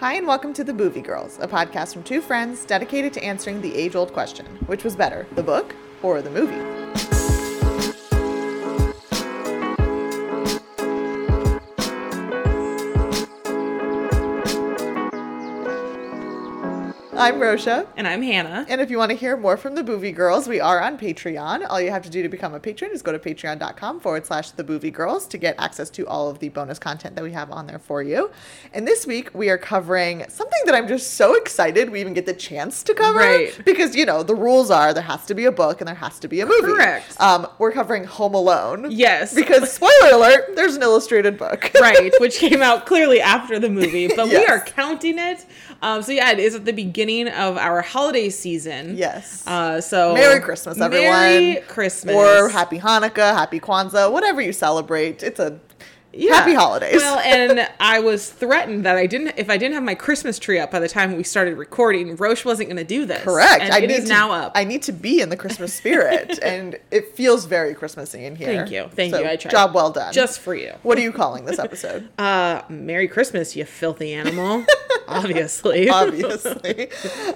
Hi, and welcome to The Boovie Girls, a podcast from two friends dedicated to answering the age old question which was better, the book or the movie? I'm Rosha. And I'm Hannah. And if you want to hear more from the Boovie Girls, we are on Patreon. All you have to do to become a patron is go to patreon.com forward slash the Boovie Girls to get access to all of the bonus content that we have on there for you. And this week we are covering something that I'm just so excited we even get the chance to cover. Right. Because, you know, the rules are there has to be a book and there has to be a movie. Correct. Um, we're covering Home Alone. Yes. Because, spoiler alert, there's an illustrated book. right, which came out clearly after the movie, but we are counting it. Um, so yeah, it is at the beginning of our holiday season. Yes. Uh, so Merry Christmas, everyone. Merry Christmas. Or Happy Hanukkah, Happy Kwanzaa, whatever you celebrate. It's a Yeah. happy holidays. Well, and I was threatened that I didn't, if I didn't have my Christmas tree up by the time we started recording, Rosha wasn't going to do this. Correct. And I it need is to, now up. I need to be in the Christmas spirit, and it feels very Christmassy in here. Thank you. Thank So, you. I tried. Job well done. Just for you. what are you calling this episode? Uh, Merry Christmas, you filthy animal. Obviously. Obviously.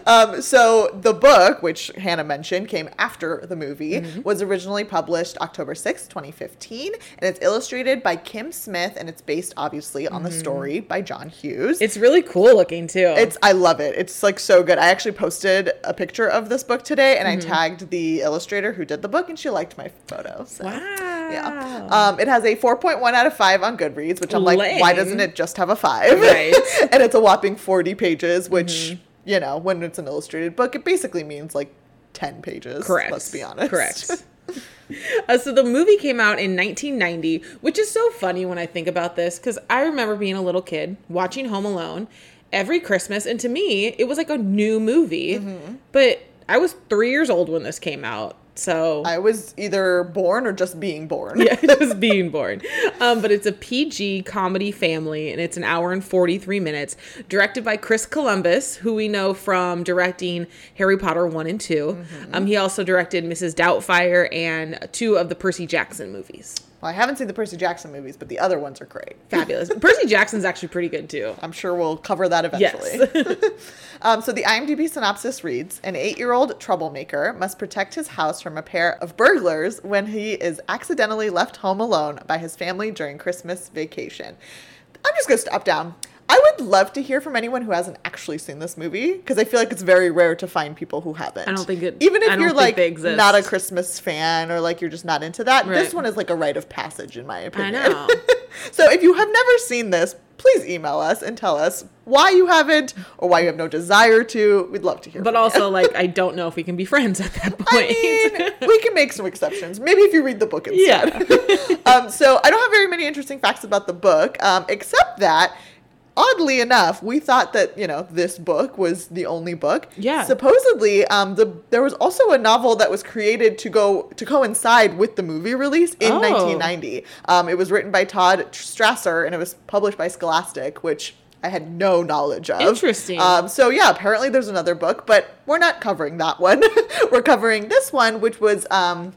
um, so the book, which Hannah mentioned, came after the movie, Mm-hmm. was originally published October sixth, 2015, and it's illustrated by Kim Smith, and it's based obviously on the story by John Hughes. Mm-hmm. It's really cool looking too. It's I love it. It's like so good. I actually posted a picture of this book today and Mm-hmm. I tagged the illustrator who did the book and she liked my photo. So wow. Yeah. Um, it has a 4.1 out of 5 on Goodreads, which I'm like, why doesn't it just have a 5? Right. Mm-hmm. and it's a whopping 40 pages, which, you know, when it's an illustrated book, it basically means like 10 pages. Correct. Let's be honest. Correct. Uh, so the movie came out in 1990, which is so funny when I think about this because I remember being a little kid watching Home Alone every Christmas, and to me, it was like a new movie. Mm-hmm. But I was three years old when this came out, so I was either born or just being born. yeah, just being born. Um, but it's a PG comedy family, and it's an hour and 43 minutes. Directed by Chris Columbus, who we know from directing Harry Potter 1 and 2. Um, he also directed Mrs. Doubtfire and two of the Percy Jackson movies. Well, I haven't seen the Percy Jackson movies, but the other ones are great. Fabulous. Percy Jackson's actually pretty good too. I'm sure we'll cover that eventually. Yes. um, so the IMDb synopsis reads: An eight-year-old troublemaker must protect his house from a pair of burglars when he is accidentally left home alone by his family during Christmas vacation. I'm just gonna stop down. I would love to hear from anyone who hasn't actually seen this movie because I feel like it's very rare to find people who haven't. I don't think it- Even if you're like not a Christmas fan or like you're just not into that, this one is like a rite of passage in my opinion. I know. So if you have never seen this, please email us and tell us why you haven't or why you have no desire to. We'd love to hear. But from also, like, I don't know if we can be friends at that point. I mean, we can make some exceptions. Maybe if you read the book instead. Yeah. um, so I don't have very many interesting facts about the book, um, except that. Oddly enough, we thought that you know this book was the only book. Yeah. Supposedly, um, the there was also a novel that was created to go to coincide with the movie release in Oh. 1990. Um, it was written by Todd Strasser and it was published by Scholastic, which I had no knowledge of. Interesting. Um, so yeah, apparently there's another book, but we're not covering that one. we're covering this one, which was um,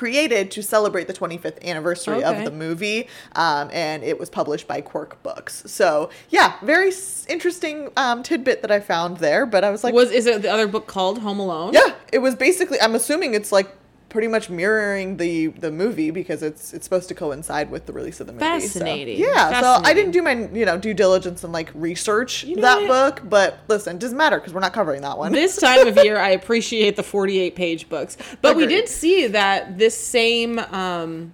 created to celebrate the 25th anniversary Okay. of the movie, um, and it was published by Quirk Books. So yeah, very s- interesting um, tidbit that I found there. But I was like, Was is it the other book called Home Alone? yeah, it was basically. I'm assuming it's like pretty much mirroring the the movie because it's it's supposed to coincide with the release of the movie. so- Fascinating. yeah, so I didn't do my you know due diligence and like research You know that what? book, but listen, doesn't matter because we're not covering that one. this time of year i appreciate the 48 page books but we did see that this same um,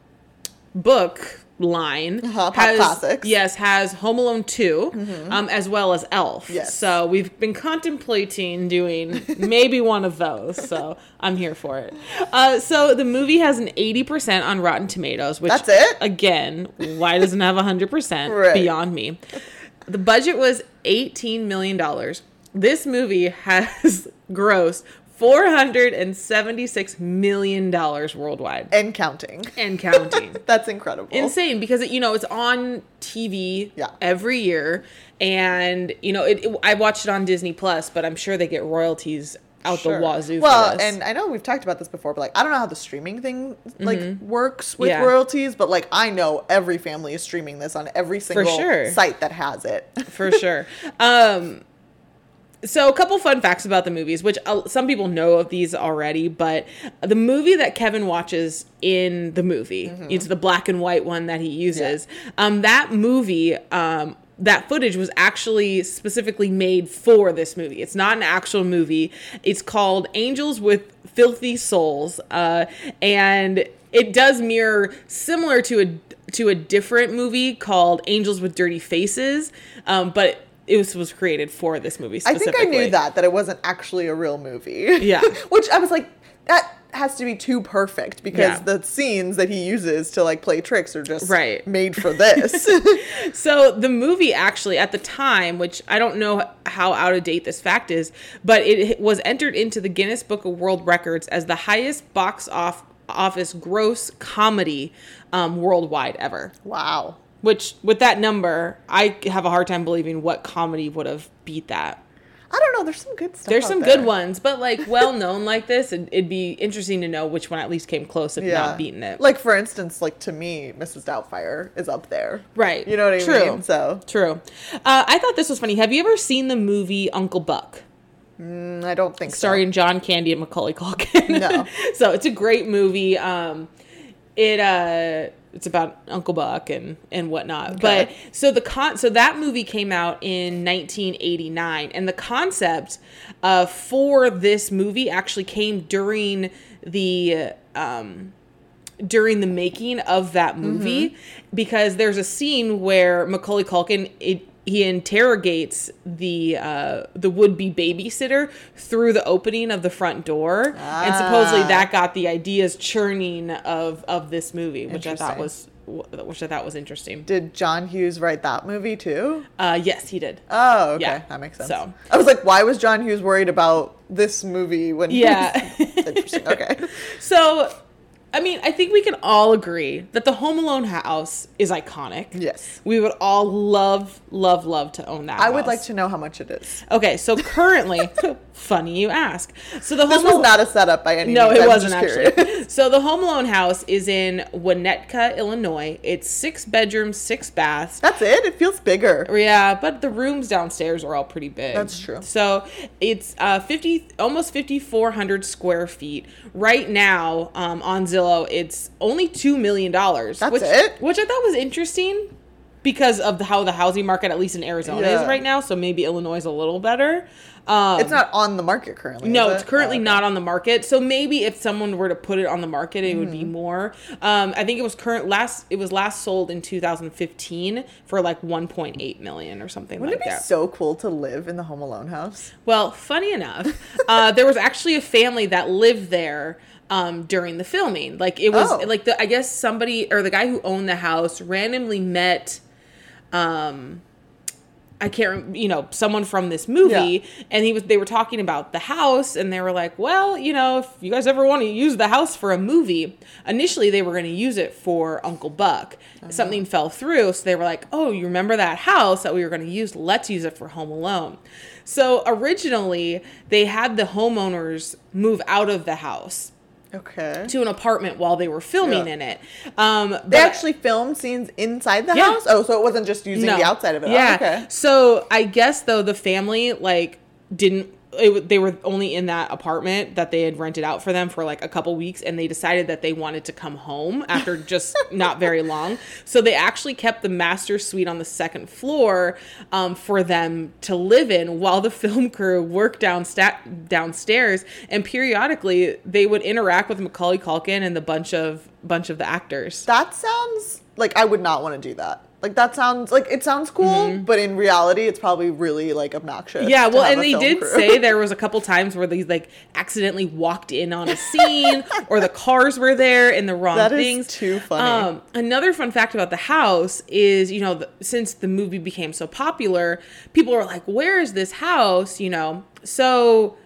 book line Uh-huh, Pop Classics. yes has home alone 2 um, as well as elf Yes. so we've been contemplating doing maybe one of those so i'm here for it uh, so the movie has an 80% on rotten tomatoes which That's it? again why doesn't it have 100% Right. beyond me the budget was $18 million. This movie has grossed $476 million worldwide and counting. and counting. That's incredible. Insane because, it, you know, it's on TV Yeah. every year. And, you know, it, it- I watched it on Disney Plus, but I'm sure they get royalties out Sure. the wazoo. Well, for this. and I know we've talked about this before, but like I don't know how the streaming thing like works with Mm-hmm. Yeah. royalties, but like I know every family is streaming this on every single sure. site that has it. for sure. Um, so a couple fun facts about the movies, which uh, some people know of these already, but the movie that Kevin watches in the movie, it's the black and white one that he uses. Um, that movie, um, that footage was actually specifically made for this movie. It's not an actual movie. It's called Angels with Filthy Souls, uh, and it does mirror similar to a to a different movie called Angels with Dirty Faces, um, but it was was created for this movie. I think I knew that that it wasn't actually a real movie. Yeah. Which I was like, that has to be too perfect because Yeah. the scenes that he uses to like play tricks are just Right. made for this. So the movie actually at the time, which I don't know how out of date this fact is, but it was entered into the Guinness Book of World Records as the highest box off office gross comedy um, worldwide ever. wow. Which with that number, I have a hard time believing what comedy would have beat that. I don't know. There's some good stuff. There's some there. good ones, but like well known like this, and it'd be interesting to know which one at least came close, if not beating it. Like for instance, like to me, Mrs. Doubtfire is up there. right. You know what I True. mean? So True. Uh, I thought this was funny. Have you ever seen the movie Uncle Buck? mm, I don't think so. starring John Candy and Macaulay Culkin. No. so it's a great movie. Um, it uh, it's about Uncle Buck and and whatnot. But so the con so that movie came out in 1989, and the concept uh, for this movie actually came during the um during the making of that movie because there's a scene where Macaulay Culkin it, he interrogates the uh, the would be babysitter through the opening of the front door, and supposedly Ah. that got the ideas churning of of this movie, which I thought was Interesting. which I thought was interesting. Did John Hughes write that movie too? Uh, yes, he did. Oh, okay. Yeah. That makes sense. So- I was like, why was John Hughes worried about this movie when he Yeah. interesting. Okay. So, I mean, I think we can all agree that the Home Alone house is iconic. Yes. We would all love, love, love to own that. I would like to know how much it is. Okay, so currently, funny you ask. So the This Home was Alone, not a setup by any no, means. it I'm wasn't actually. curious. so the Home Alone house is in Winnetka, Illinois. It's six bedrooms, six baths. That's it. It feels bigger. Yeah, but the rooms downstairs are all pretty big. That's true. So it's uh, fifty, almost fifty four hundred square feet. Right now, um, on Zillow, it's only two million dollars. That's which, it? Which I thought was interesting because of the, how the housing market, at least in Arizona, Yeah. is right now. So maybe Illinois is a little better. Um, It's not on the market currently. no, it's it? currently Oh, okay. not on the market. So maybe if someone were to put it on the market, it would be Mm-hmm. more. Um, I think it was current last. It was last sold in 2015 for like 1.8 million or something Wouldn't like it be that. so cool to live in the Home Alone house? well, funny enough, uh, there was actually a family that lived there. Um, during the filming, like it was Oh. like the I guess somebody or the guy who owned the house randomly met um I can't, you know, someone from this movie, and he was. They were talking about the house, and they were like, "Well, you know, if you guys ever want to use the house for a movie, initially they were going to use it for Uncle Buck. Something fell through, so they were like, "Oh, you remember that house that we were going to use? Let's use it for Home Alone." So originally, they had the homeowners move out of the house Okay. to an apartment while they were filming Yeah. in it. Um, They actually filmed scenes inside the Yeah. house? Oh, so it wasn't just using the outside of it. Oh, Yeah. okay. So I guess though the family like didn't. It, they were only in that apartment that they had rented out for them for like a couple weeks, and they decided that they wanted to come home after just not very long. So they actually kept the master suite on the second floor um, for them to live in while the film crew worked downsta- downstairs. And periodically, they would interact with Macaulay Culkin and the bunch of bunch of the actors. That sounds like I would not want to do that. Like that sounds like it sounds cool, but in reality, it's probably really like obnoxious. Mm-hmm. Yeah, well, and they did crew. say there was a couple times where they like accidentally walked in on a scene, or the cars were there in the wrong That is things. too funny. Um, another fun fact about the house is, you know, the, since the movie became so popular, people were like, "Where is this house?" You know, so.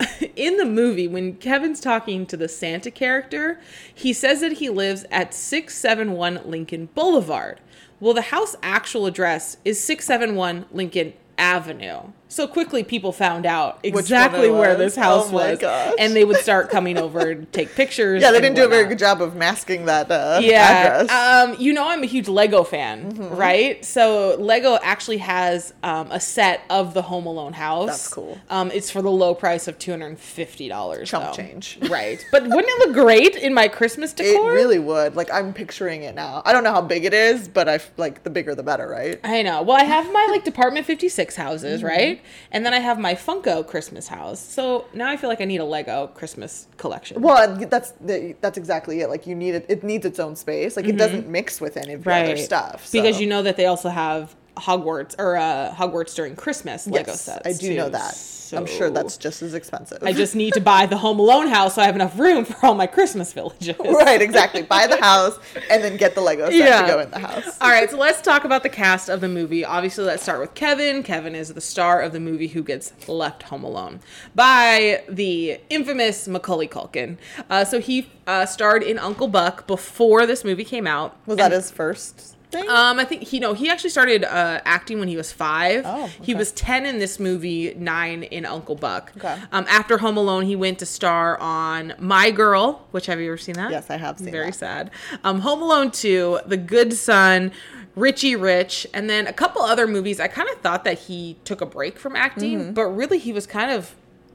In the movie, when Kevin's talking to the Santa character, he says that he lives at 671 Lincoln Boulevard. Well, the house actual address is 671 Lincoln Avenue. So quickly, people found out exactly where was. this house Oh was, gosh. and they would start coming over to take pictures. Yeah, they didn't do a very good job of masking that uh, Yeah. address. Um, you know, I'm a huge Lego fan, Mm-hmm. right? So Lego actually has um, a set of the Home Alone house. That's cool. Um, it's for the low price of two hundred and fifty dollars. Chump change. right? But wouldn't it look great in my Christmas decor? it really would. Like I'm picturing it now. I don't know how big it is, but I like the bigger the better, right? I know. Well, I have my like Department 56 houses, Mm-hmm. right? And then I have my Funko Christmas house. So now I feel like I need a Lego Christmas collection. Well, that's the, that's exactly it. Like you need it. It needs its own space. Like it doesn't mm-hmm. mix with any of your other stuff. Because you know that they also have Hogwarts or uh, Hogwarts during Christmas Lego Yes, sets. I do too. know that. So I'm sure that's just as expensive. I just need to buy the Home Alone house so I have enough room for all my Christmas villages. right, exactly. Buy the house and then get the Lego set Yeah. to go in the house. All right, so let's talk about the cast of the movie. Obviously, let's start with Kevin. Kevin is the star of the movie who gets left home alone by the infamous Macaulay Culkin. Uh, so he uh, starred in Uncle Buck before this movie came out. Was that his first thing? Um, I think he no, he actually started uh, acting when he was five. Oh, He was ten in this movie, nine in Uncle Buck. Okay. Um, after Home Alone, he went to star on My Girl, which have you ever seen that? Yes, I have seen Very that. sad. Um, Home Alone Two, The Good Son, Richie Rich, and then a couple other movies. I kind of thought that he took a break from acting, Mm-hmm. but really he was kind of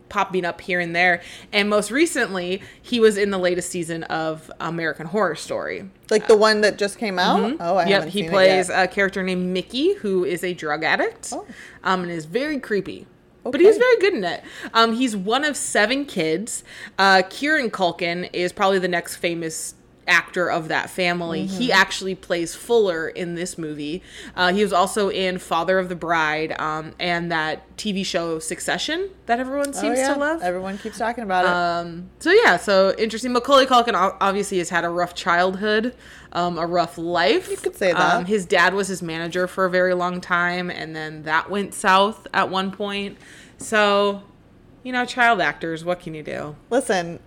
popping up here and there. And most recently, he was in the latest season of American Horror Story. like the one that just came out? Oh, I Yep, haven't he seen plays a character named Mickey who is a drug addict Oh. um, and is very creepy. But Okay. he's very good in it. Um, he's one of seven kids. Uh, Kieran Culkin is probably the next famous actor of that family. He Mm-hmm. actually plays Fuller in this movie. Uh, he was also in Father of the Bride um, and that TV show Succession that everyone Oh, seems yeah. to love. Everyone keeps talking about it. Um, so yeah, so interesting. Macaulay Culkin obviously has had a rough childhood, um, a rough life. You could say that. Um, his dad was his manager for a very long time, and then that went south at one point. So, you know, child actors, what can you do? Listen,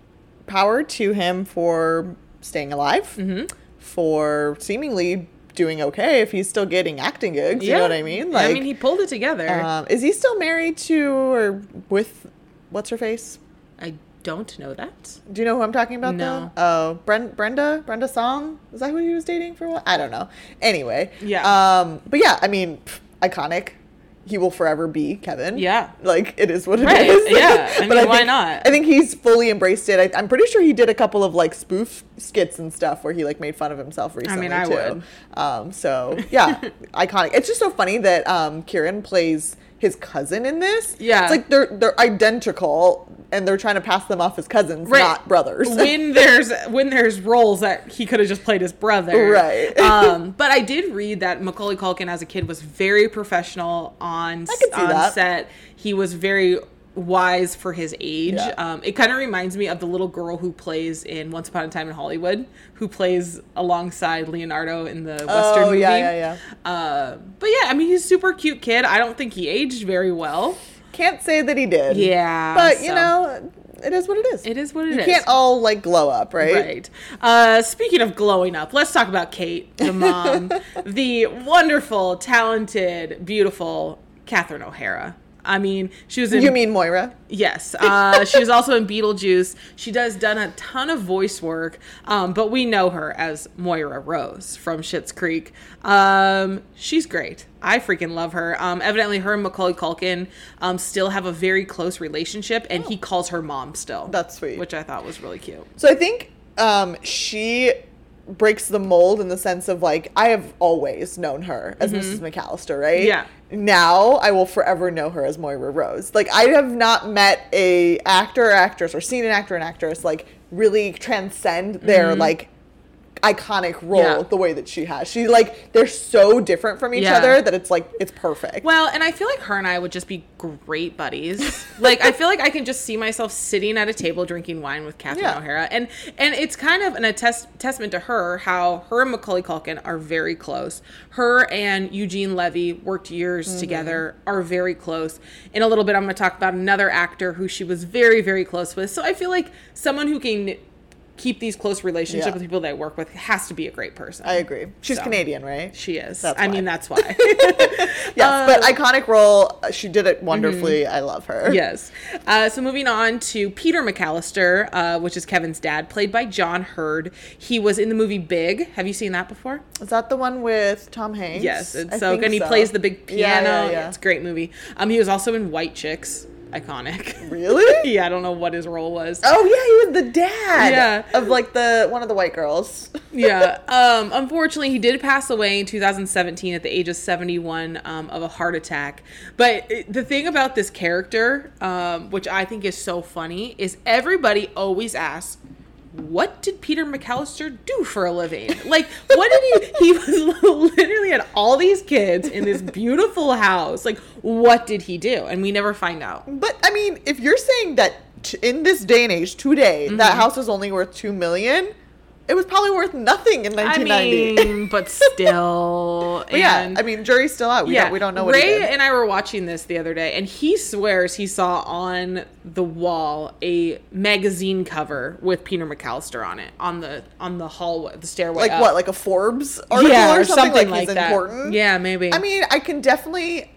power to him for staying alive, Mm-hmm. for seemingly doing okay if he's still getting acting gigs. You know what I mean? Like, I mean, he pulled it together. um, is he still married to or with what's her face? I don't know that. Do you know who I'm talking about? No. Though? Oh, Bren- Brenda. Brenda Song. Is that who he was dating for a while? I don't know. Anyway. Yeah. Um. But yeah, I mean, pff, iconic. He will forever be Kevin. Yeah. Like it is what it is. Right, yeah. I But mean, why think- not? I think he's fully embraced it. I, I'm pretty sure he did a couple of like spoof skits and stuff where he like made fun of himself recently. I mean, I too. would. Um. So yeah, iconic. It's just so funny that um Kieran plays his cousin in this. Yeah. It's like they're they're identical and they're trying to pass them off as cousins, Right. not brothers. when there's when there's roles that he could have just played his brother, Right. um, but I did read that Macaulay Culkin as a kid was very professional on I could see on that. set. He was very wise for his age. Yeah. Um, it kind of reminds me of the little girl who plays in Once Upon a Time in Hollywood, who plays alongside Leonardo in the Western oh movie. yeah, yeah, yeah. Uh, but yeah, I mean, he's a super cute kid. I don't think he aged very well. Can't say that he did. Yeah, But you know, it is what it is. It is what it you is. can't all like glow up, right? Right. Uh, speaking of glowing up, let's talk about Kate, the mom, the wonderful, talented, beautiful Catherine O'Hara. I mean, she was in. You mean Moira? Yes. Uh, she was also in Beetlejuice. She does done a ton of voice work, um, but we know her as Moira Rose from Schitt's Creek. Um, she's great. I freaking love her. Um, evidently, her and Macaulay Culkin um, still have a very close relationship, and he calls her mom still. That's sweet. Which I thought was really cute. So I think um, she breaks the mold in the sense of like I have always known her as Mrs. McAllister, right? Mm-hmm. Yeah. Now I will forever know her as Moira Rose. Like I have not met a actor or actress or seen an actor and actress like really transcend their mm-hmm. like iconic role. Yeah. the way that she has. She like they're so different from each Yeah. other that it's like it's perfect. Well, and I feel like her and I would just be great buddies. like I feel like I can just see myself sitting at a table drinking wine with Catherine Yeah. O'Hara, and and it's kind of an attest testament to her how her and Macaulay Culkin are very close. Her and Eugene Levy worked years Mm-hmm. together, are very close. In a little bit, I'm going to talk about another actor who she was very very close with. So I feel like someone who can keep these close relationships Yeah. with people that I work with has to be a great person. I agree. She's So. Canadian, right? She is. That's I why. mean, that's why. Yes, but iconic role. uh, She did it wonderfully. I love her. Mm-hmm. yes. Uh, so moving on to Peter McAllister, uh, which is Kevin's dad, played by John Heard. He was in the movie Big. Have you seen that before? Is that the one with Tom Hanks? Yes. It's so think and he so. plays the big Yeah, piano. yeah, yeah. It's a great movie. Um, he was also in White Chicks. Iconic. Really? yeah, I don't know what his role was. Oh yeah, he was the dad. Yeah. Of like the one of the white girls. yeah. Um, unfortunately, he did pass away in 2017 at the age of 71 um, of a heart attack. But the thing about this character, um, which I think is so funny, is everybody always asks, what did Peter McAllister do for a living? Like, what did he? He was literally had all these kids in this beautiful house. Like, what did he do? And we never find out. But I mean, if you're saying that t- in this day and age, today, that Mm-hmm. house is only worth two million, it was probably worth nothing in I 1990. mean, but still. but yeah, I mean, jury's still out. We don't, we don't know what Ray and I were watching this the other day, and he swears he saw on the wall a magazine cover with Peter McAllister on it on the on the hallway, the stairway. like up. what, like a Forbes article yeah, or something, like, he's that. important. Yeah, maybe. I mean, I can definitely.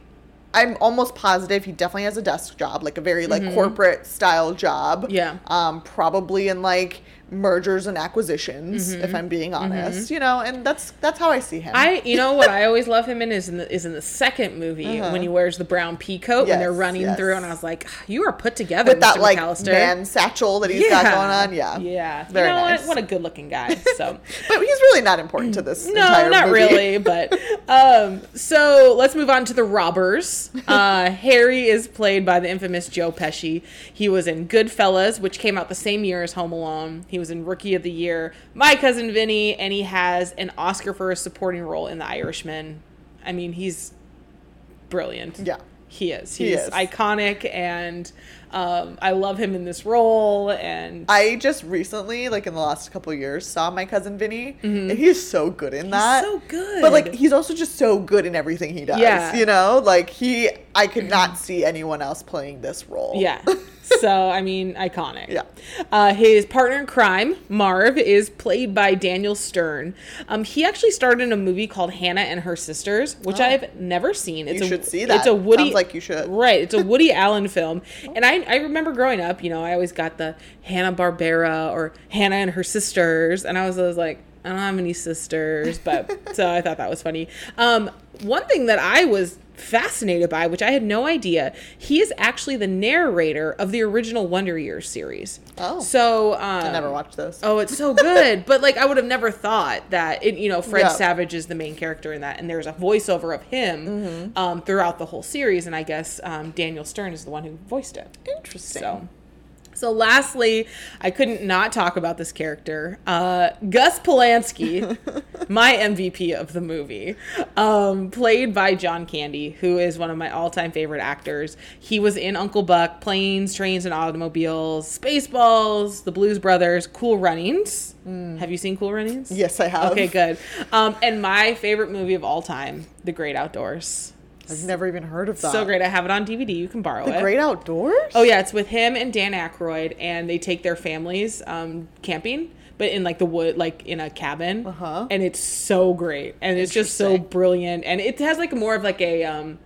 I'm almost positive he definitely has a desk job, like a very like corporate style job. Mm-hmm. Yeah. Um, probably in like mergers and acquisitions, if I'm being honest. You know, and that's that's how I see him. Mm-hmm. I, you know, what I always love him in is in the is in the second movie when he wears the brown pea coat when they're Uh-huh. Running yes. through, and I was like, you are put together, with Mr. that like McAllister. man satchel that he's got going on. Yeah. yeah. Very you know nice. what? What a good looking guy. So. But he's really not important to this. No, entire not movie. really, but um so let's move on to the robbers. Uh Harry is played by the infamous Joe Pesci. He was in Goodfellas, which came out the same year as Home Alone. He was in Rookie of the Year, My Cousin Vinny, and he has an Oscar for a supporting role in The Irishman. I mean, he's brilliant. Yeah. He is. He He's is. iconic and um, I love him in this role and I just recently, like in the last couple years, saw my cousin Vinny, and he's so good in that. so good. But like, he's also just so good in everything he does. Yeah. You know, like he, I could not see anyone else playing this role. Yeah. So I mean, iconic. Yeah. Uh, his partner in crime, Marv, is played by Daniel Stern. Um, he actually starred in a movie called Hannah and Her Sisters, which I've never seen. It's Oh. You a, should see that. It's a Woody. Sounds like you should. Right. It's a Woody Allen film, and I I remember growing up. You know, I always got the Hanna-Barbera or Hannah and Her Sisters, and I was always like. I don't have any sisters, but so I thought that was funny. Um, one thing that I was fascinated by, which I had no idea, he is actually the narrator of the original Wonder Years series. Oh. so um, I never watched those. Oh, it's so good. but like I would have never thought that it, you know, Fred. Savage is the main character in that and there's a voiceover of him Mm-hmm. um, throughout the whole series and I guess um, Daniel Stern is the one who voiced it. Interesting. So so lastly, I couldn't not talk about this character. Uh, Gus Polanski, my MVP of the movie, um, played by John Candy, who is one of my all-time favorite actors. He was in Uncle Buck, Planes, Trains, and Automobiles, Spaceballs, The Blues Brothers, Cool Runnings. Have you seen Cool Runnings? Yes, I have. Okay, good. Um, and my favorite movie of all time, The Great Outdoors. I've never even heard of that. So great. I have it on DVD. You can borrow The it. Great Outdoors. Oh yeah, it's with him and Dan Aykroyd, and they take their families um, camping, but in like the wood, like in a cabin. Uh-huh. And it's so great, and it's just so brilliant, and it has like more of like a um,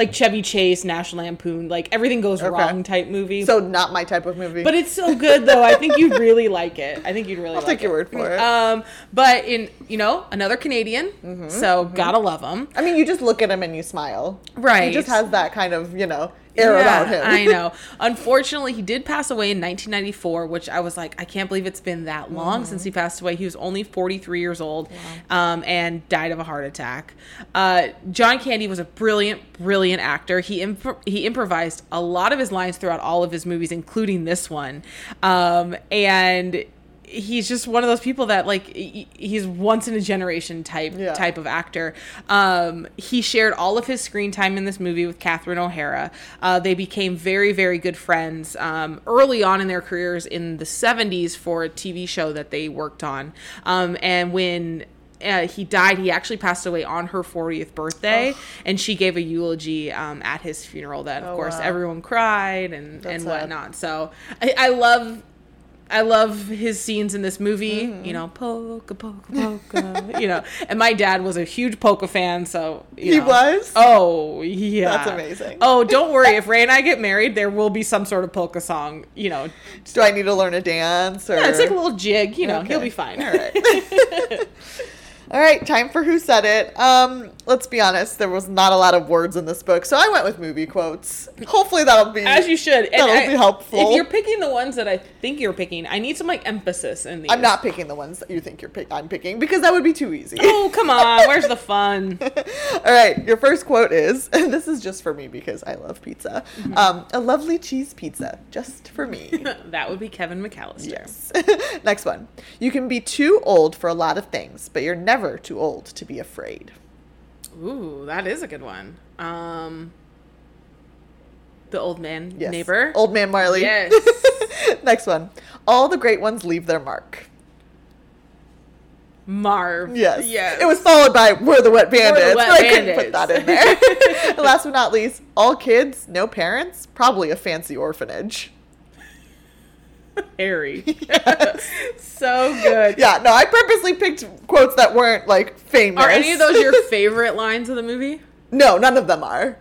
like Chevy Chase, National Lampoon, like everything goes Okay. wrong type movie. So not my type of movie. but it's so good though. I think you'd really like it. I think you'd really. Like it. I'll like take your word for it. Um, but in you know another Canadian, so gotta love him. I mean, you just look at him and you smile. Right. He just has that kind of, you know, air Yeah, about him. I know. Unfortunately, he did pass away in 1994, which I was like, I can't believe it's been that long since he passed away. He was only 43 years old um, and died of a heart attack. Uh, John Candy was a brilliant, brilliant actor. He imp- he improvised a lot of his lines throughout all of his movies, including this one. Um, and he's just one of those people that like he's once in a generation type Yeah. type of actor. Um, he shared all of his screen time in this movie with Catherine O'Hara. Uh, they became very, very good friends um, early on in their careers in the 70s for a TV show that they worked on. Um, and when uh, he died, he actually passed away on her 40th birthday, and she gave a eulogy um, at his funeral that, of Oh, course, wow. everyone cried and, That's and sad. whatnot. So I, I love I love his scenes in this movie. Mm-hmm. You know, polka, polka, polka. you know, and my dad was a huge polka fan, so you He know. was? Oh yeah, That's amazing. Oh, don't worry. If Ray and I get married, there will be some sort of polka song. You know, Do I need to learn a dance? Or yeah, it's like a little jig. You know, Okay. he'll be fine. All right. All right, time for who said it. Um, let's be honest, there was not a lot of words in this book, so I went with movie quotes. Hopefully that'll be As you should. And That'll I- be helpful. If you're picking the ones that I think you're picking, I need some like emphasis in these. I'm not picking the ones that you think you're pick- I'm picking because that would be too easy. Oh come on, where's the fun? All right, your first quote is, and this is just for me because I love pizza. Mm-hmm. Um, a lovely cheese pizza, just for me. that would be Kevin McAllister. yes. Next one. You can be too old for a lot of things, but you're never too old to be afraid. Ooh, that is a good one. Um, the old man Yes. neighbor. Old man Marley. Yes. Next one. All the great ones leave their mark. Marv. Yes. Yes. It was followed by We're the Wet Bandits. Wet but I couldn't put that in there. Last but not least, all kids, no parents, probably a fancy orphanage. Harry. so good. Yeah, no, I purposely picked quotes that weren't like famous. Are any of those your favorite lines of the movie? no, none of them are.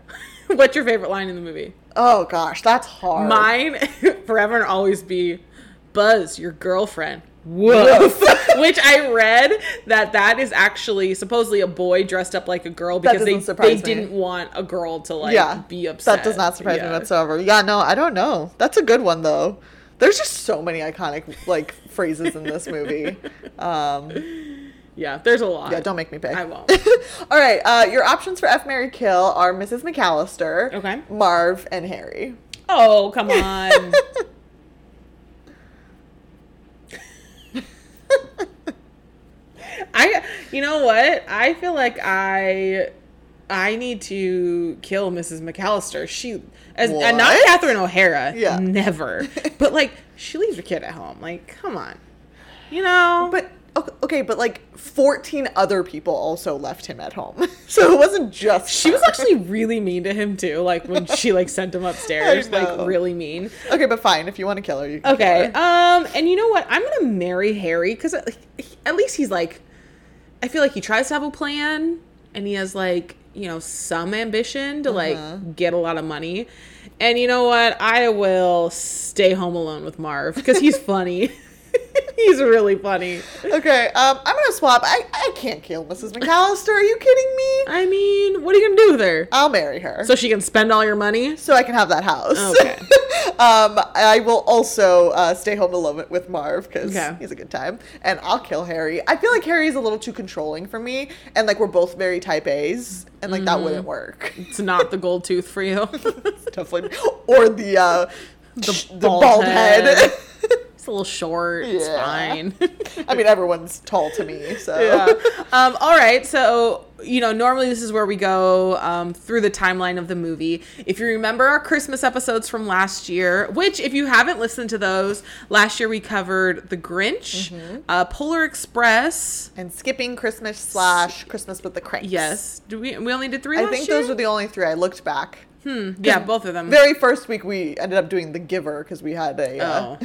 What's your favorite line in the movie? Oh gosh, that's hard. Mine, forever and always be, Buzz, your girlfriend. Woof. Which I read that that is actually supposedly a boy dressed up like a girl because they, they me. didn't want a girl to like yeah, be upset. That does not surprise me whatsoever. Yeah, no, I don't know. That's a good one though. There's just so many iconic like phrases in this movie. Um, Yeah, there's a lot. yeah, don't make me pick. I won't. All right, uh, your options for F Mary Kill are Mrs. McAllister, Okay. Marv, and Harry. Oh, come on. I you know what? I feel like I I need to kill Mrs. McAllister. She as and not? Catherine O'Hara. Yeah. Never. but like she leaves her kid at home. Like, come on. You know? But okay, but like 14 other people also left him at home, so it wasn't just she was actually really mean to him too, like when she like sent him upstairs, like really mean. okay. But fine, if you want to kill her, you can Okay. Kill her. Um, and you know what? I'm gonna marry Harry because at least he's like, I feel like he tries to have a plan and he has like you know some ambition to Uh-huh. like get a lot of money. And you know what? I will stay home alone with Marv because he's funny. he's really funny. Okay, um, I'm gonna swap. I, I can't kill Mrs. McAllister. Are you kidding me? I mean, what are you gonna do with her? I'll marry her So she can spend all your money? so I can have that house. Okay. um, I will also uh, stay home alone with Marv because Okay. he's a good time, and I'll kill Harry. I feel like Harry's a little too controlling for me, and like we're both very type A's, and like Mm-hmm. that wouldn't work. It's not the gold tooth for you. Definitely, or the uh, the, the bald bald, head. head. It's a little short. It's Yeah. fine. I mean, everyone's tall to me, so yeah. Um, all right. So, you know, normally this is where we go um, through the timeline of the movie. If you remember our Christmas episodes from last year, which, if you haven't listened to those, last year we covered The Grinch, Mm-hmm. uh, Polar Express. and skipping Christmas slash Christmas with the Cranks. Yes. Do we, we only did three I think year? those were the only three I looked back. Yeah, both of them. Very first week we ended up doing the Giver because we had a. Uh,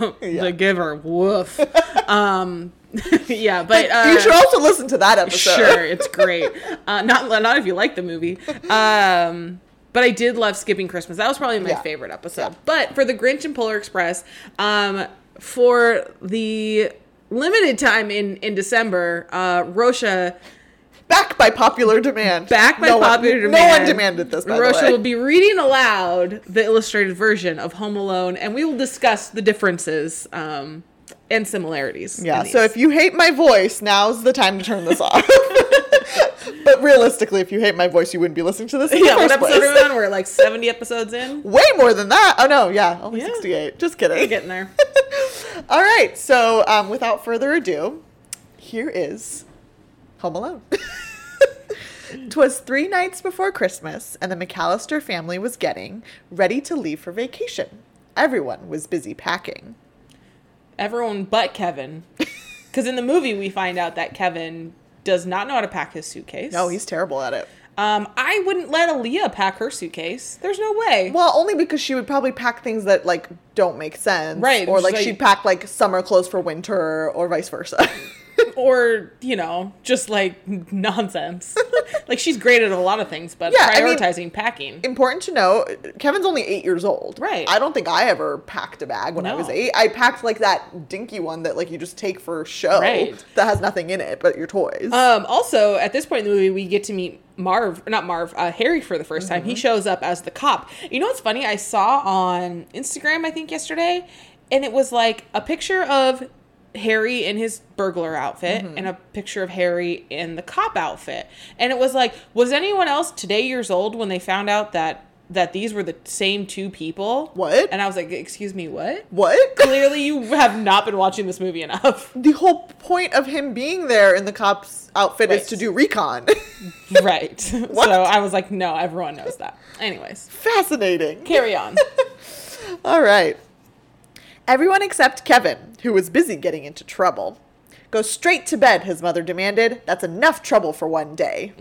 Oh, Yeah. the giver. Woof. um, yeah, but uh, you should also listen to that episode. Sure, it's great. Uh, not not if you like the movie. Um, but I did love skipping Christmas. That was probably my Yeah. favorite episode. Yeah. But for the Grinch and Polar Express, um, for the limited time in in December, uh, Rosha Back by popular demand. back by No one- popular No one demanded this. By way. will be reading aloud the illustrated version of Home Alone, and we will discuss the differences um, and similarities. Yeah. So if you hate my voice, now's the time to turn this off. but realistically, if you hate my voice, you wouldn't be listening to this. Yeah, what episode are we on? We're like seventy episodes in. Way more than that. Oh no, yeah, only Yeah. sixty-eight. Just kidding. Getting there. All right. So um, without further ado, here is Home Alone. Twas three nights before Christmas, and the McAllister family was getting ready to leave for vacation. Everyone was busy packing. Everyone but Kevin. Because in the movie, we find out that Kevin does not know how to pack his suitcase. No, he's terrible at it. Um, I wouldn't let Aaliyah pack her suitcase. There's no way. Well, only because she would probably pack things that like don't make sense, Right, Or like like- she'd pack like summer clothes for winter, or vice versa. or you know, just like nonsense. like she's great at a lot of things, but Yeah, I mean- prioritizing packing. Important to know, Kevin's only eight years old. Right. I don't think I ever packed a bag when I was eight. I packed like that dinky one that like you just take for show Right. that has nothing in it but your toys. Um, also, at this point in the movie, we get to meet Marv, not Marv, uh, Harry for the 1st time. Mm-hmm. He shows up as the cop. You know what's funny? I saw on Instagram, I think yesterday, and it was like a picture of Harry in his burglar outfit Mm-hmm. and a picture of Harry in the cop outfit. And it was like, was anyone else today years old when they found out that that these were the same two people? What? And I was like, excuse me, what? what? Clearly, you have not been watching this movie enough. the whole point of him being there in the cop's outfit is to do recon. right. So I was like, no, everyone knows that. Anyways, Fascinating. carry on. All right. Everyone except Kevin, who was busy getting into trouble. Go straight to bed, his mother demanded. That's enough trouble for one day.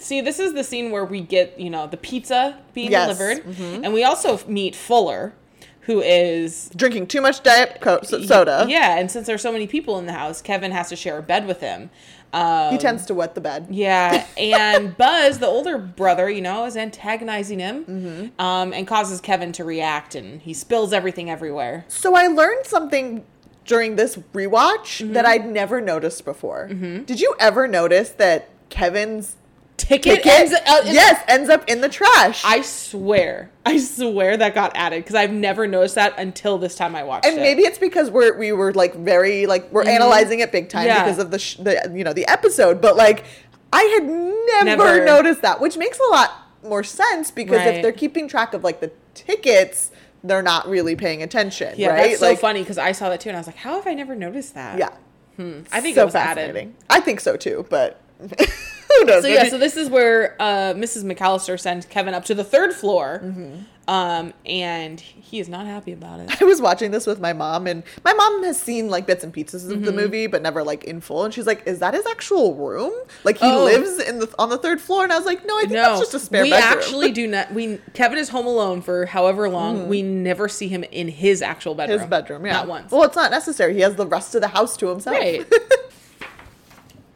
See, this is the scene where we get, you know, the pizza being Yes. Mm-hmm. delivered. And we also meet Fuller, who is. Drinking too much Diet Co- so- soda. Yeah, and since there's so many people in the house, Kevin has to share a bed with him. Um, He tends to wet the bed. Yeah, and Buzz, the older brother, you know, is antagonizing him Mm-hmm. um, and causes Kevin to react, and he spills everything everywhere. So I learned something during this rewatch Mm-hmm. that I'd never noticed before. Did you ever notice that Kevin's Ticket, ticket ends up in- yes ends up in the trash? I swear, I swear that got added because I've never noticed that until this time I watched and it. maybe it's because we're we were like very like we're analyzing it big time Mm-hmm. Yeah. because of the, sh- the you know the episode but like i had never, Never. noticed that which makes a lot more sense because Right. if they're keeping track of like the tickets they're not really paying attention yeah, right that's so like funny because I saw that too, and I was like, how have I never noticed that? yeah I think so it was added. i think so too but So yeah, so this is where uh, Mrs. McAllister sends Kevin up to the third floor, Mm-hmm. um, and he is not happy about it. I was watching this with my mom, and my mom has seen like bits and pieces of Mm-hmm. the movie, but never like in full. And she's like, "Is that his actual room? Like he Oh. lives in the on the third floor?" And I was like, "No, I think No, that's just a spare we bedroom." actually do not. We Kevin is home alone for however long. We never see him in his actual bedroom. His bedroom, yeah. not once. Well, it's not necessary. He has the rest of the house to himself. right.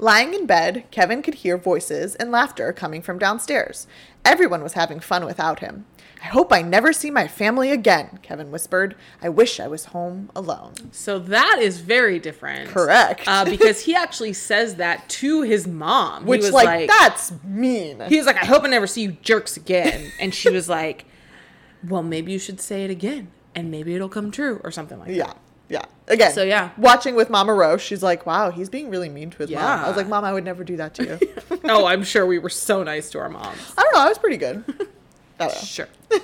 Lying in bed, Kevin could hear voices and laughter coming from downstairs. Everyone was having fun without him. I hope I never see my family again, Kevin whispered. I wish I was home alone. So that is very different. Correct. Uh, because he actually says that to his mom. Which, he was like, that's mean. he was like, I hope I never see you jerks again. And she was like, Well, maybe you should say it again, and maybe it'll come true, or something like that. Yeah. Yeah. Again. So, yeah. Watching with Mama Rose, she's like, "Wow, he's being really mean to his mom." I was like, "Mom, I would never do that to you." oh, I'm sure we were so nice to our moms. I don't know. I was pretty good. I don't know. Sure.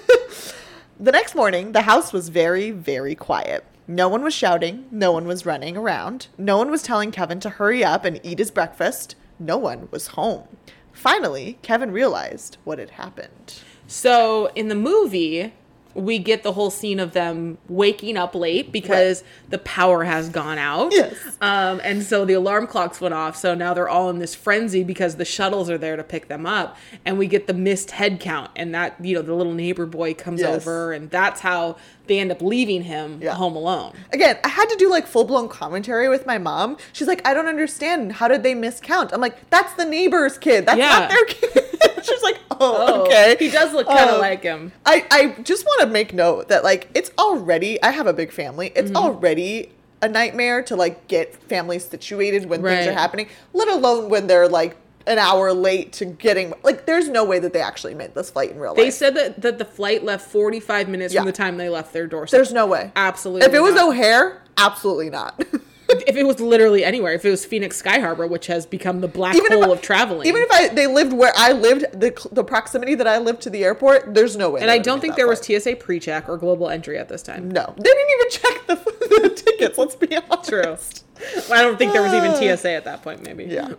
The next morning, the house was very, very quiet. No one was shouting. No one was running around. No one was telling Kevin to hurry up and eat his breakfast. No one was home. Finally, Kevin realized what had happened. So in the movie, we get the whole scene of them waking up late because the power has gone out. Yes. Um, and so the alarm clocks went off. So now they're all in this frenzy because the shuttles are there to pick them up. And we get the missed head count. And that, you know, the little neighbor boy comes Yes. over. And that's how they end up leaving him Yeah. home alone. Again, I had to do like full blown commentary with my mom. She's like, I don't understand. How did they miscount? I'm like, that's the neighbor's kid. That's Yeah. not their kid. She's like, oh, Oh, okay. He does look kind of Um, like him. I, I just want to make note that like it's already I have a big family. Mm-hmm. It's already a nightmare to like get families situated when things are happening, let alone when they're like an hour late to getting like there's no way that they actually made this flight in real They said that, that the flight left 45 minutes Yeah. from the time they left their doorstep. There's no way. Absolutely If it was. O'Hare, absolutely not. if it was literally anywhere, if it was Phoenix Sky Harbor, which has become the black Even hole I- of traveling. Even if I they lived where I lived, the the proximity that I lived to the airport, there's no way. and I don't think there was. TSA pre-check or global entry at this time. No, they didn't even check the, the tickets. Let's be honest. True. I don't think there was even uh, TSA at that point. Maybe. Yeah.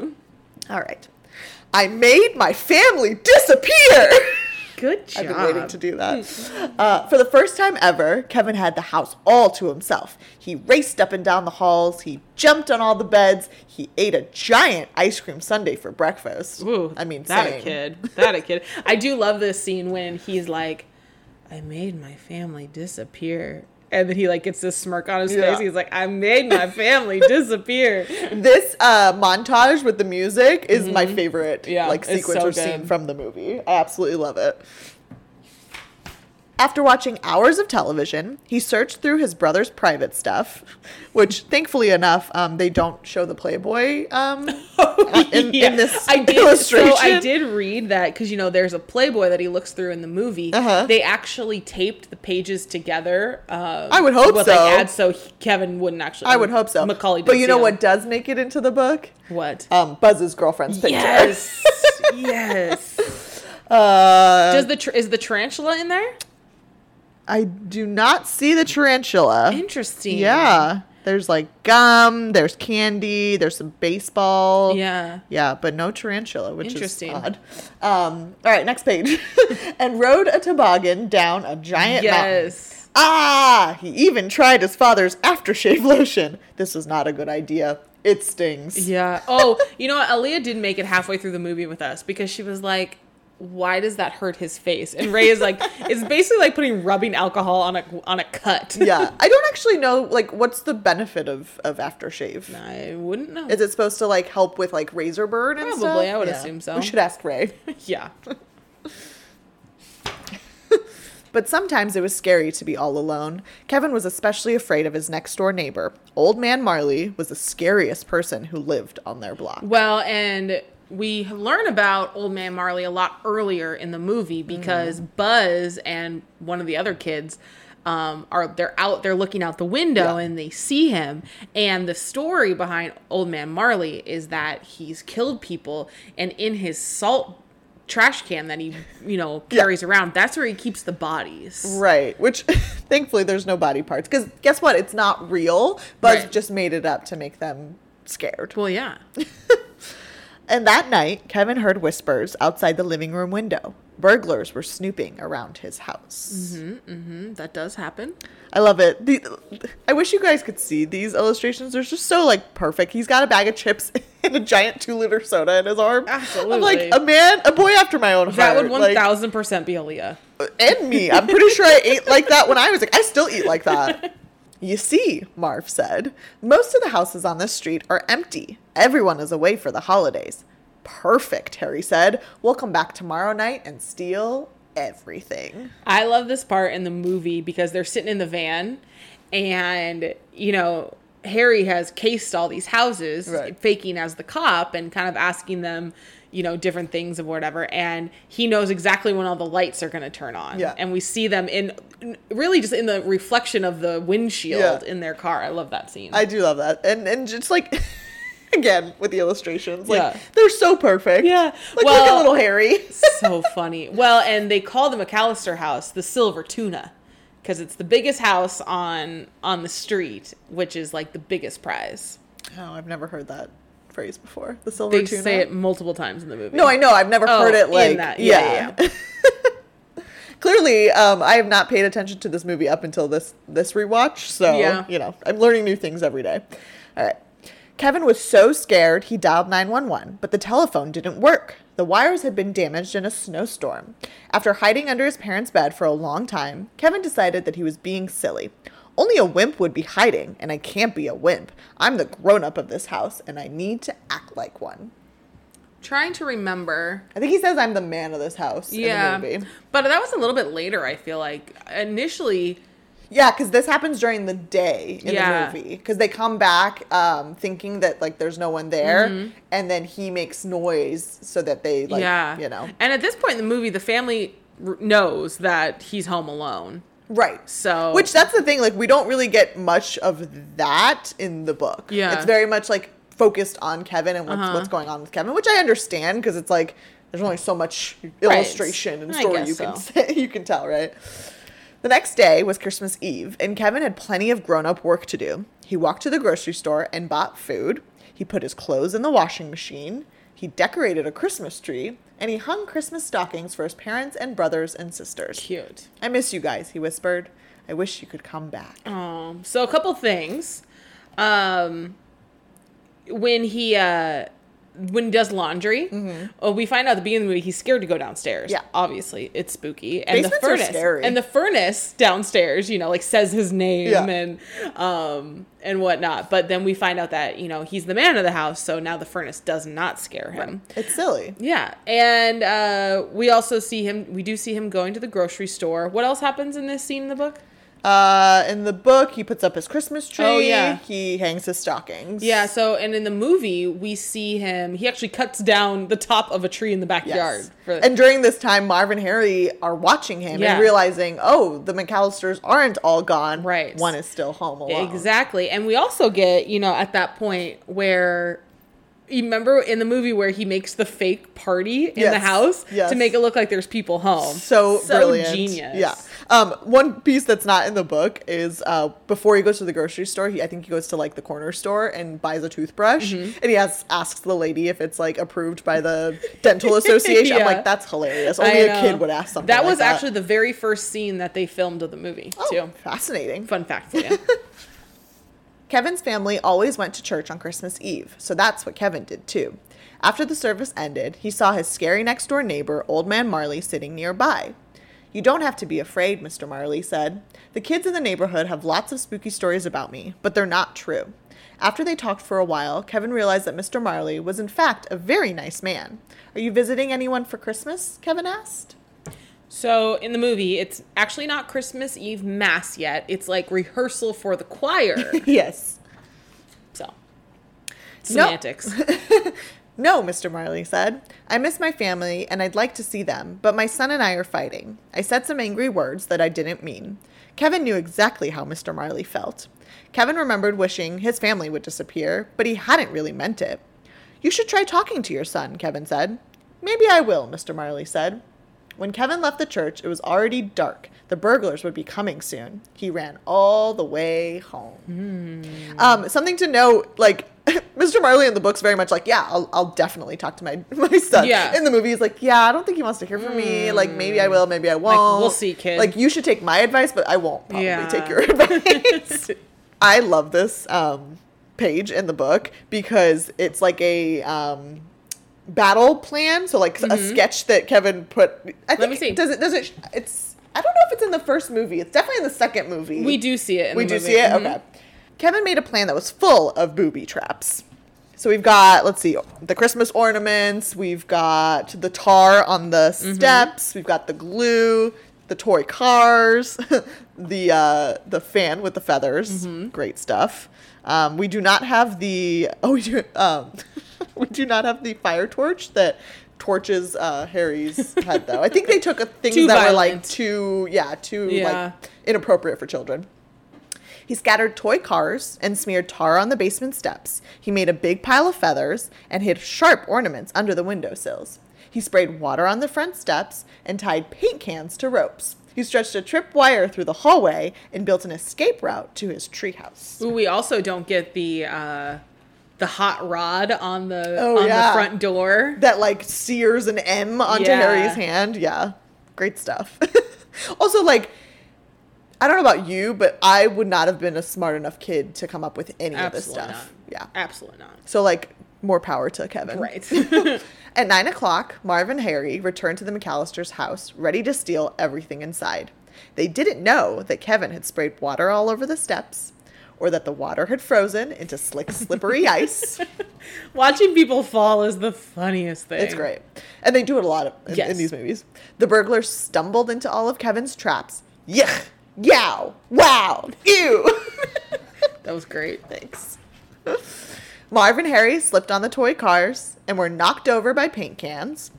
All right. I made my family disappear. Good job. I've been waiting to do that. Uh, for the first time ever, Kevin had the house all to himself. He raced up and down the halls. He jumped on all the beds. He ate a giant ice cream sundae for breakfast. Ooh, I mean, that same. a kid. That a kid. I do love this scene when he's like, "I made my family disappear," and then he like gets this smirk on his Yeah. face. He's like, "I made my family disappear." This uh, montage with the music is my favorite Mm-hmm. Yeah, like sequence so or scene good. from the movie. I absolutely love it. After watching hours of television, he searched through his brother's private stuff, which thankfully enough, um, they don't show the Playboy um, uh, in, in this I did, illustration. So I did read that because you know there's a Playboy that he looks through in the movie. Uh-huh. They actually taped the pages together. Uh, I would hope what so. They add so he- Kevin wouldn't actually. I would hope so. Macaulay, but you know what does make it into the book? What? Um, Buzz's girlfriend's picture. Yes. yes. Uh, Does the tr- is the tarantula in there? I do not see the tarantula. Interesting. Yeah. There's like gum, there's candy, there's some baseball. Yeah. Yeah, but no tarantula, which Interesting. is odd. Um, all right, next page. and rode a toboggan down a giant mountain. Yes. Ah, he even tried his father's aftershave lotion. This was not a good idea. It stings. Yeah. Oh, you know what? Aaliyah didn't make it halfway through the movie with us because she was like, "Why does that hurt his face?" And Ray is like, "It's basically like putting rubbing alcohol on a on a cut." yeah, I don't actually know like what's the benefit of of aftershave. I wouldn't know. Is it supposed to like help with like razor burn and Probably, stuff? I would assume so. We should ask Ray. yeah. But sometimes it was scary to be all alone. Kevin was especially afraid of his next door neighbor. Old man Marley was the scariest person who lived on their block. Well, and we learn about Old Man Marley a lot earlier in the movie because Buzz and one of the other kids um, are they're out they're looking out the window Yeah. and they see him and the story behind Old Man Marley is that he's killed people and in his salt trash can that he you know Yeah. carries around that's where he keeps the bodies Right, which thankfully there's no body parts. Because guess what? It's not real. Buzz Right. just made it up to make them scared. well yeah And that night, Kevin heard whispers outside the living room window. Burglars were snooping around his house. Mm-hmm, mm-hmm. that does happen I love it. The, I wish you guys could see these illustrations. They're just so like perfect. He's got a bag of chips and a giant two liter soda in his arm. I'm like a man, a boy after my own heart. that would like- 1000% be Aaliyah and me. I'm pretty sure I ate like that when I was like, I still eat like that. You see, Marv said, most of the houses on this street are empty. Everyone is away for the holidays. Perfect, Harry said. We'll come back tomorrow night and steal everything. I love this part in the movie because they're sitting in the van and, you know, Harry has cased all these houses, Right. faking as the cop and kind of asking them, you know, different things of whatever. And he knows exactly when all the lights are going to turn on. Yeah. And we see them in really just in the reflection of the windshield Yeah. in their car. I love that scene. I do love that. And and just like again with the illustrations, like Yeah. they're so perfect. Yeah. Like look at Well- little Harry. so funny. Well, and they call the McAllister house the Silver Tuna because it's the biggest house on on the street, which is like the biggest prize. Oh, I've never heard that phrase before. The silver They tuna. say it multiple times in the movie. No, I know. I've never Oh, heard it in like that. Yeah. Yeah, Clearly, um, I have not paid attention to this movie up until this this rewatch. So Yeah. you know, I'm learning new things every day. All right. Kevin was so scared he dialed 911, but the telephone didn't work. The wires had been damaged in a snowstorm. After hiding under his parents' bed for a long time, Kevin decided that he was being silly. Only a wimp would be hiding, and I can't be a wimp. I'm the grown up of this house, and I need to act like one. Trying to remember. I think he says I'm the man of this house Yeah. in the movie. But that was a little bit later, I feel like. Initially, Yeah, because this happens during the day in Yeah. the movie. Because they come back um, thinking that like there's no one there, Mm-hmm. and then he makes noise so that they like yeah. you know And at this point in the movie, the family r- knows that he's home alone. Right. So Which that's the thing. Like we don't really get much of that in the book. Yeah. it's very much like focused on Kevin and what's Uh-huh. what's going on with Kevin, which I understand because it's like there's only so much illustration and story you can so. say, you can tell, right? The next day was Christmas Eve, and Kevin had plenty of grown up work to do. He walked to the grocery store and bought food. He put his clothes in the washing machine. He decorated a Christmas tree and he hung Christmas stockings for his parents and brothers and sisters. Cute. I miss you guys, he whispered. I wish you could come back. Um, so a couple things. Um, when he uh, when he does laundry, oh, we find out at the beginning of the movie he's scared to go downstairs. Mm-hmm. Yeah. obviously it's spooky, and Basements the are furnace scary. and the furnace downstairs, you know, like says his name Yeah. and um and whatnot. But then we find out that you know he's the man of the house, so now the furnace does not scare him. It's silly. Yeah, and uh, we also see him. We do see him going to the grocery store. What else happens in this scene in the book? Uh, in the book, he puts up his Christmas tree. Oh, yeah. He hangs his stockings. Yeah. So, and in the movie, we see him. He actually cuts down the top of a tree in the Yes. backyard. For, and during this time, Marv and Harry are watching him Yeah. and realizing, oh, the McAllisters aren't all gone. Right. One is still home alone. exactly. And we also get, you know, at that point where. You remember in the movie where he makes the fake party in the house Yes. to make it look like there's people home. So, brilliant. genius. Yeah. Um, one piece that's not in the book is uh, before he goes to the grocery store, he I think he goes to like the corner store and buys a toothbrush, Mm-hmm. and he has, asks the lady if it's like approved by the dental association. I'm like, that's hilarious. Only a kid would ask something. That like was actually the very first scene that they filmed of the movie oh, too. fascinating. Fun fact for you. Kevin's family always went to church on Christmas Eve, so that's what Kevin did too. After the service ended, he saw his scary next door neighbor, Old Man Marley, sitting nearby. You don't have to be afraid, Mr. Marley said. The kids in the neighborhood have lots of spooky stories about me, but they're not true. After they talked for a while, Kevin realized that Mr. Marley was in fact a very nice man. Are you visiting anyone for Christmas? Kevin asked. So in the movie, it's actually not Christmas Eve mass yet. It's like rehearsal for the choir. Yes. so semantics. No, Mr. Marley said. I miss my family and I'd like to see them, but my son and I are fighting. I said some angry words that I didn't mean. Kevin knew exactly how Mr. Marley felt. Kevin remembered wishing his family would disappear, but he hadn't really meant it. You should try talking to your son, Kevin said. Maybe I will, Mr. Marley said. When Kevin left the church, it was already dark. The burglars would be coming soon. He ran all the way home. Um, something to note, like Mr. Marley in the book's very much like, yeah, I'll, I'll definitely talk to my my son. Yeah. In the movie, he's like, yeah, I don't think he wants to hear from me. Like maybe I will, maybe I won't. we'll see, kid. Like you should take my advice, but I won't probably Yeah. take your advice. I love this um, page in the book because it's like a um, battle plan. So like a sketch that Kevin put. I think, Mm-hmm. me see. Does it? Does it? It's. I don't know if it's in the first movie. It's definitely in the second movie. we do see it. In We the do movie. see it? Mhm. Okay. Kevin made a plan that was full of booby traps. So we've got, let's see, the Christmas ornaments, we've got the tar on the Mm-hmm. steps, we've got the glue, the toy cars, the uh, the fan with the feathers. Mm-hmm. Great stuff. Um, we do not have the oh we do um, we do not have the fire torch that torches uh, Harry's head though. I think they took a things Too that were like too yeah too Yeah. like inappropriate for children. He scattered toy cars and smeared tar on the basement steps. He made a big pile of feathers and hid sharp ornaments under the windowsills. He sprayed water on the front steps and tied paint cans to ropes. He stretched a trip wire through the hallway and built an escape route to his treehouse. Ooh, we also don't get the uh, the hot rod on the Oh, on yeah. the front door. That like sears an M onto Yeah. Harry's hand. Yeah, great stuff. also, like, I don't know about you, but I would not have been a smart enough kid to come up with any of this stuff. not. Yeah. Absolutely not. So like more power to Kevin. Right. At nine o'clock, Marv and Harry returned to the McAllisters' house, ready to steal everything inside. They didn't know that Kevin had sprayed water all over the steps, or that the water had frozen into slick, slippery ice. Watching people fall is the funniest thing. It's great. And they do it a lot of, in, Yes. in these movies. The burglars stumbled into all of Kevin's traps. Yuck! Yow! Wow! Ew! That was great. Thanks. Marv and Harry slipped on the toy cars and were knocked over by paint cans.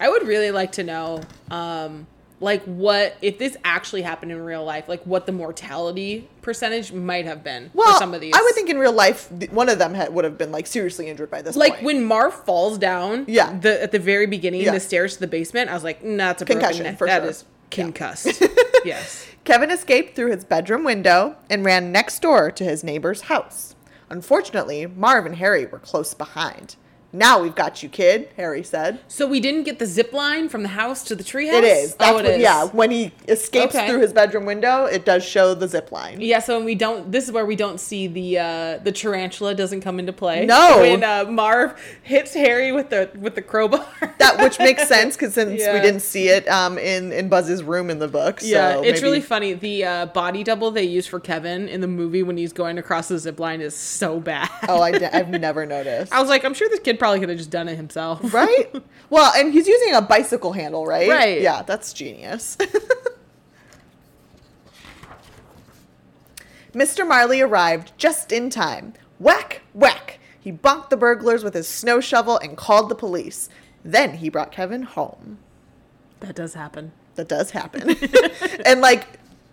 I would really like to know, um, like what if this actually happened in real life, like what the mortality percentage might have been Well, for some of these. I would think in real life, one of them had, would have been like seriously injured by this like point. when Marv falls down, Yeah. the at the very beginning, Yeah. the stairs to the basement. I was like, nah, that's a broken Concussion, neck. for That sure. is concussed. yes. Kevin escaped through his bedroom window and ran next door to his neighbor's house. Unfortunately, Marv and Harry were close behind. Now we've got you, kid, Harry said. So we didn't get the zip line from the house to the treehouse. It is. That's oh, it what, is. Yeah, when he escapes Okay. through his bedroom window, it does show the zip line. Yeah, so we don't. This is where we don't see the uh, the tarantula doesn't come into play. No. when uh, Marv hits Harry with the with the crowbar. That which makes sense because since we didn't see it um, in in Buzz's room in the book. yeah, it's maybe- really funny. The uh, body double they use for Kevin in the movie when he's going across the zip line is so bad. Oh, I, have never noticed. I was like, I'm sure this kid probably could have just done it himself. right? Well, and he's using a bicycle handle, right? Right. Yeah, that's genius. Mr. Marley arrived just in time. Whack, whack. He bonked the burglars with his snow shovel and called the police. Then he brought Kevin home. That does happen. That does happen. and like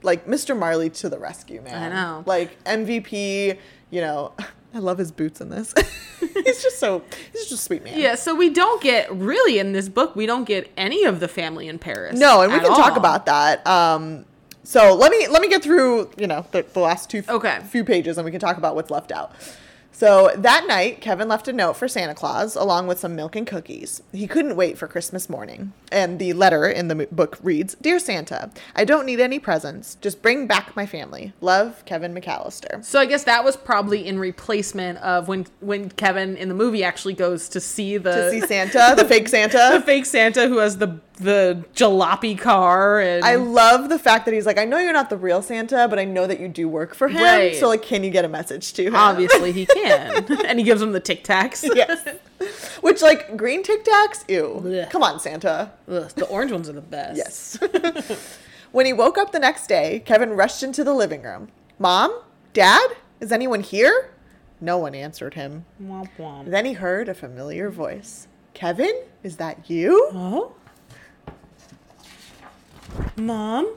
like Mr. Marley to the rescue, man. I know. Like MVP, you know, I love his boots in this. he's just so he's just a sweet man. Yeah, so we don't get really in this book. We don't get any of the family in Paris. No, and we can talk about that. Um, so let me let me get through you know the, the last two Okay. few pages, and we can talk about what's left out. So that night, Kevin left a note for Santa Claus along with some milk and cookies. He couldn't wait for Christmas morning. And the letter in the book reads Dear Santa, I don't need any presents. Just bring back my family. Love, Kevin McAllister. So I guess that was probably in replacement of when when Kevin in the movie actually goes to see the To see Santa, the fake Santa. the fake Santa who has the the jalopy car and I love the fact that he's like, I know you're not the real Santa, but I know that you do work for him. Right. So, like, can you get a message to him? obviously he can and he gives him the Tic Tacs. yes. Which, like, green Tic Tacs? Ew. Blech. Come on, Santa. Ugh, the orange ones are the best. Yes. when he woke up the next day, Kevin rushed into the living room. Mom? Dad? Is anyone here? No one answered him. Womp womp. Then he heard a familiar voice. Kevin? Is that you? Oh. Mom?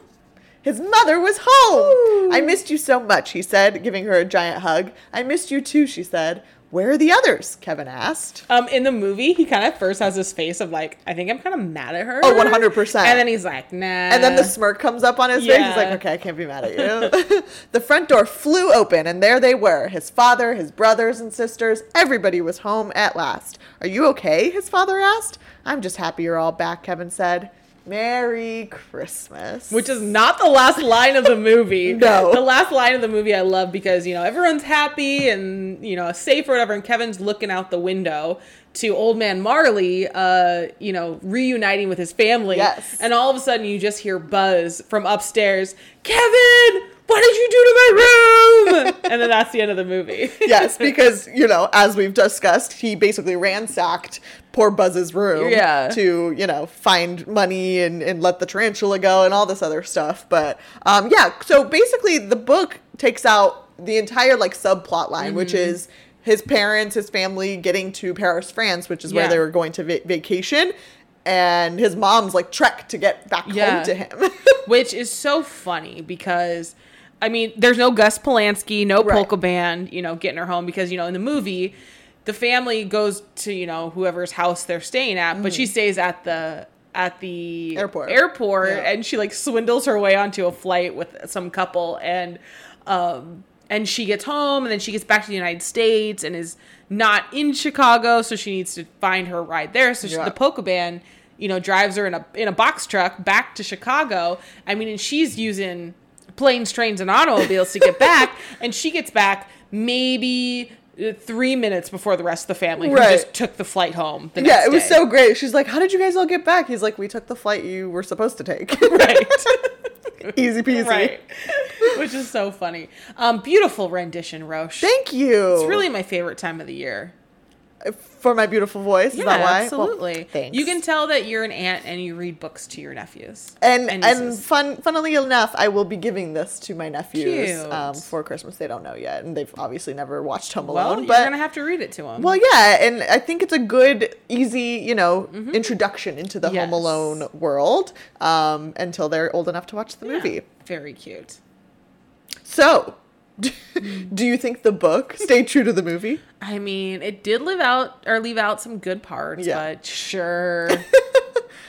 His mother was home. I missed you so much, he said, giving her a giant hug. I missed you too, she said. Where are the others? Kevin asked. Um, in the movie, he kind of first has this face of like, I think I'm kind of mad at her. Oh, 100%. And then he's like, nah. And then the smirk comes up on his face. He's like, okay, I can't be mad at you. the front door flew open, and there they were his father, his brothers and sisters. Everybody was home at last. Are you okay? His father asked. I'm just happy you're all back, Kevin said. Merry Christmas. Which is not the last line of the movie. No. The last line of the movie I love because, you know, everyone's happy and, you know, safe or whatever, and Kevin's looking out the window to old man Marley, uh, you know, reuniting with his family. Yes. And all of a sudden you just hear Buzz from upstairs, Kevin, what did you do to my room? and then that's the end of the movie. yes, because, you know, as we've discussed, he basically ransacked poor Buzz's room Yeah. to, you know, find money and, and let the tarantula go and all this other stuff. But um, yeah, so basically the book takes out the entire like subplot line, which Mm-hmm. is his parents, his family getting to Paris, France, which is where they were going to va- vacation. And his mom's like trek to get back Yeah. home to him. which is so funny because I mean, there's no Gus Polinski, no Right. polka band, you know, getting her home because you know in the movie, the family goes to you know whoever's house they're staying at, but she stays at the at the Mm. Airport. airport Yeah. and she like swindles her way onto a flight with some couple and um and she gets home and then she gets back to the United States and is not in Chicago so she needs to find her ride there so she, Yeah. the polka band you know drives her in a in a box truck back to Chicago I mean and she's using planes trains and automobiles to get back and she gets back maybe uh, three minutes before the rest of the family who Right. just took the flight home the yeah, it was day. so great. She's like, How did you guys all get back? He's like, We took the flight you were supposed to take. right Easy peasy. right which is so funny um beautiful rendition Rosha Thank you. it's really my favorite time of the year for my beautiful voice. yeah is that why? Well, absolutely thanks. you can tell that you're an aunt and you read books to your nephews and and, nieces. fun, funnily enough, I will be giving this to my nephews um, for Christmas. They don't know yet, and they've obviously never watched Home well Alone. you're but gonna have to read it to them well, yeah, and I think it's a good, easy, you know, introduction into the Mm-hmm. Yes. Home Alone world um, until they're old enough to watch the movie. very cute So, do you think the book stayed true to the movie? I mean, it did live out or leave out some good parts, Yeah. but sure.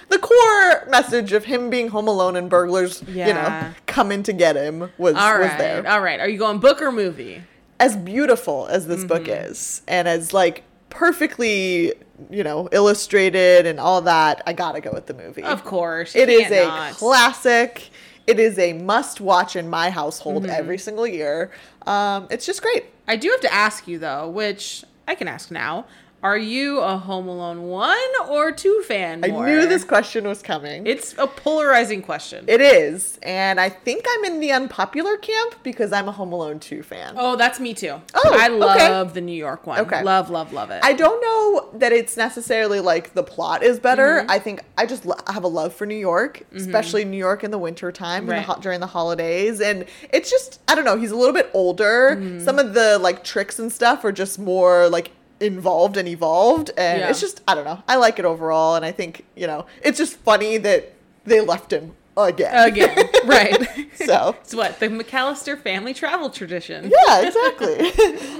The core message of him being home alone and burglars, you know, coming to get him was All was there. all right. Are you going book or movie? as beautiful as this book Mm-hmm. is and as like perfectly, you know, illustrated and all that, I gotta go with the movie. Of course. It is a not. classic. It is a must watch in my household Mm-hmm. every single year. Um, it's just great. I do have to ask you though, which I can ask now. Are you a Home Alone 1 or 2 fan? I knew this question was coming. It's a polarizing question. it is. And I think I'm in the unpopular camp because I'm a Home Alone 2 fan. oh, that's me too. Oh, I okay. love the New York one. Okay. Love, love, love it. I don't know that it's necessarily like the plot is better. Mm-hmm. I think I just lo- have a love for New York, especially New York in the winter time Right. ho- during the holidays. And it's just, I don't know, he's a little bit older. Mm-hmm. Some of the like tricks and stuff are just more like involved and evolved. And Yeah. it's just, I don't know. I like it overall. And I think, you know, it's just funny that they left him again. Again, right. so. It's what? The McAllister family travel tradition. Yeah, exactly.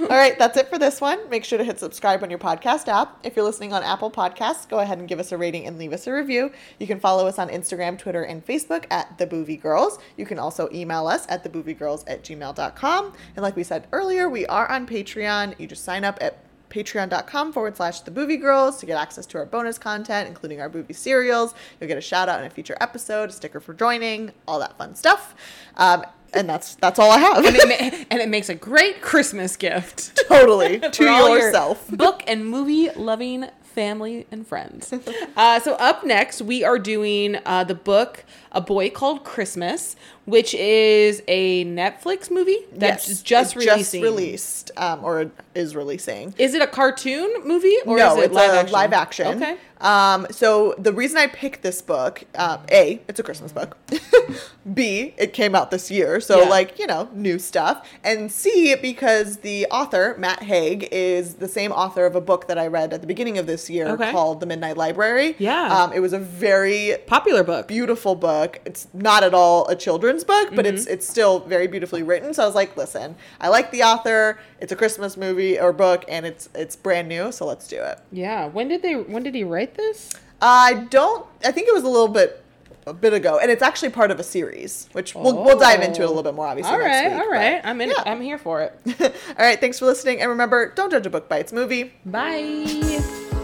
All right, that's it for this one. Make sure to hit subscribe on your podcast app. If you're listening on Apple Podcasts, go ahead and give us a rating and leave us a review. You can follow us on Instagram, Twitter, and Facebook at The Boovie Girls. You can also email us at thebooviegirls at gmail.com. And like we said earlier, we are on Patreon. You just sign up at patreon.com forward slash the Boovie Girls to get access to our bonus content, including our Boovie serials. You'll get a shout out in a future episode, a sticker for joining, all that fun stuff. Um, and that's that's all I have. And it, ma- and it makes a great Christmas gift. totally to all your yourself. book and movie loving family and friends. uh, so up next, we are doing uh, the book "A Boy Called Christmas," which is a Netflix movie that's Yes, just it's releasing. released um, or is releasing. Is it a cartoon movie or no, is it it's live action? live action. Okay. Um, so the reason I picked this book, um, a, it's a Christmas book. B, it came out this year, so Yeah. like you know new stuff. And C, because the author Matt Haig is the same author of a book that I read at the beginning of this year Okay. called The Midnight Library. Yeah. Um, it was a very Popular book. beautiful book. It's not at all a children's book, but Mm-hmm. it's it's still very beautifully written. So I was like, listen, I like the author. It's a Christmas movie or book, and it's it's brand new. So let's do it. Yeah. When did they? When did he write this? I don't. I think it was a little bit a bit ago, and it's actually part of a series, which we'll we'll dive into it a little bit more obviously All next right. week. all but- I'm in. yeah. I'm here for it. all right. Thanks for listening, and remember, don't judge a book by its movie. Bye.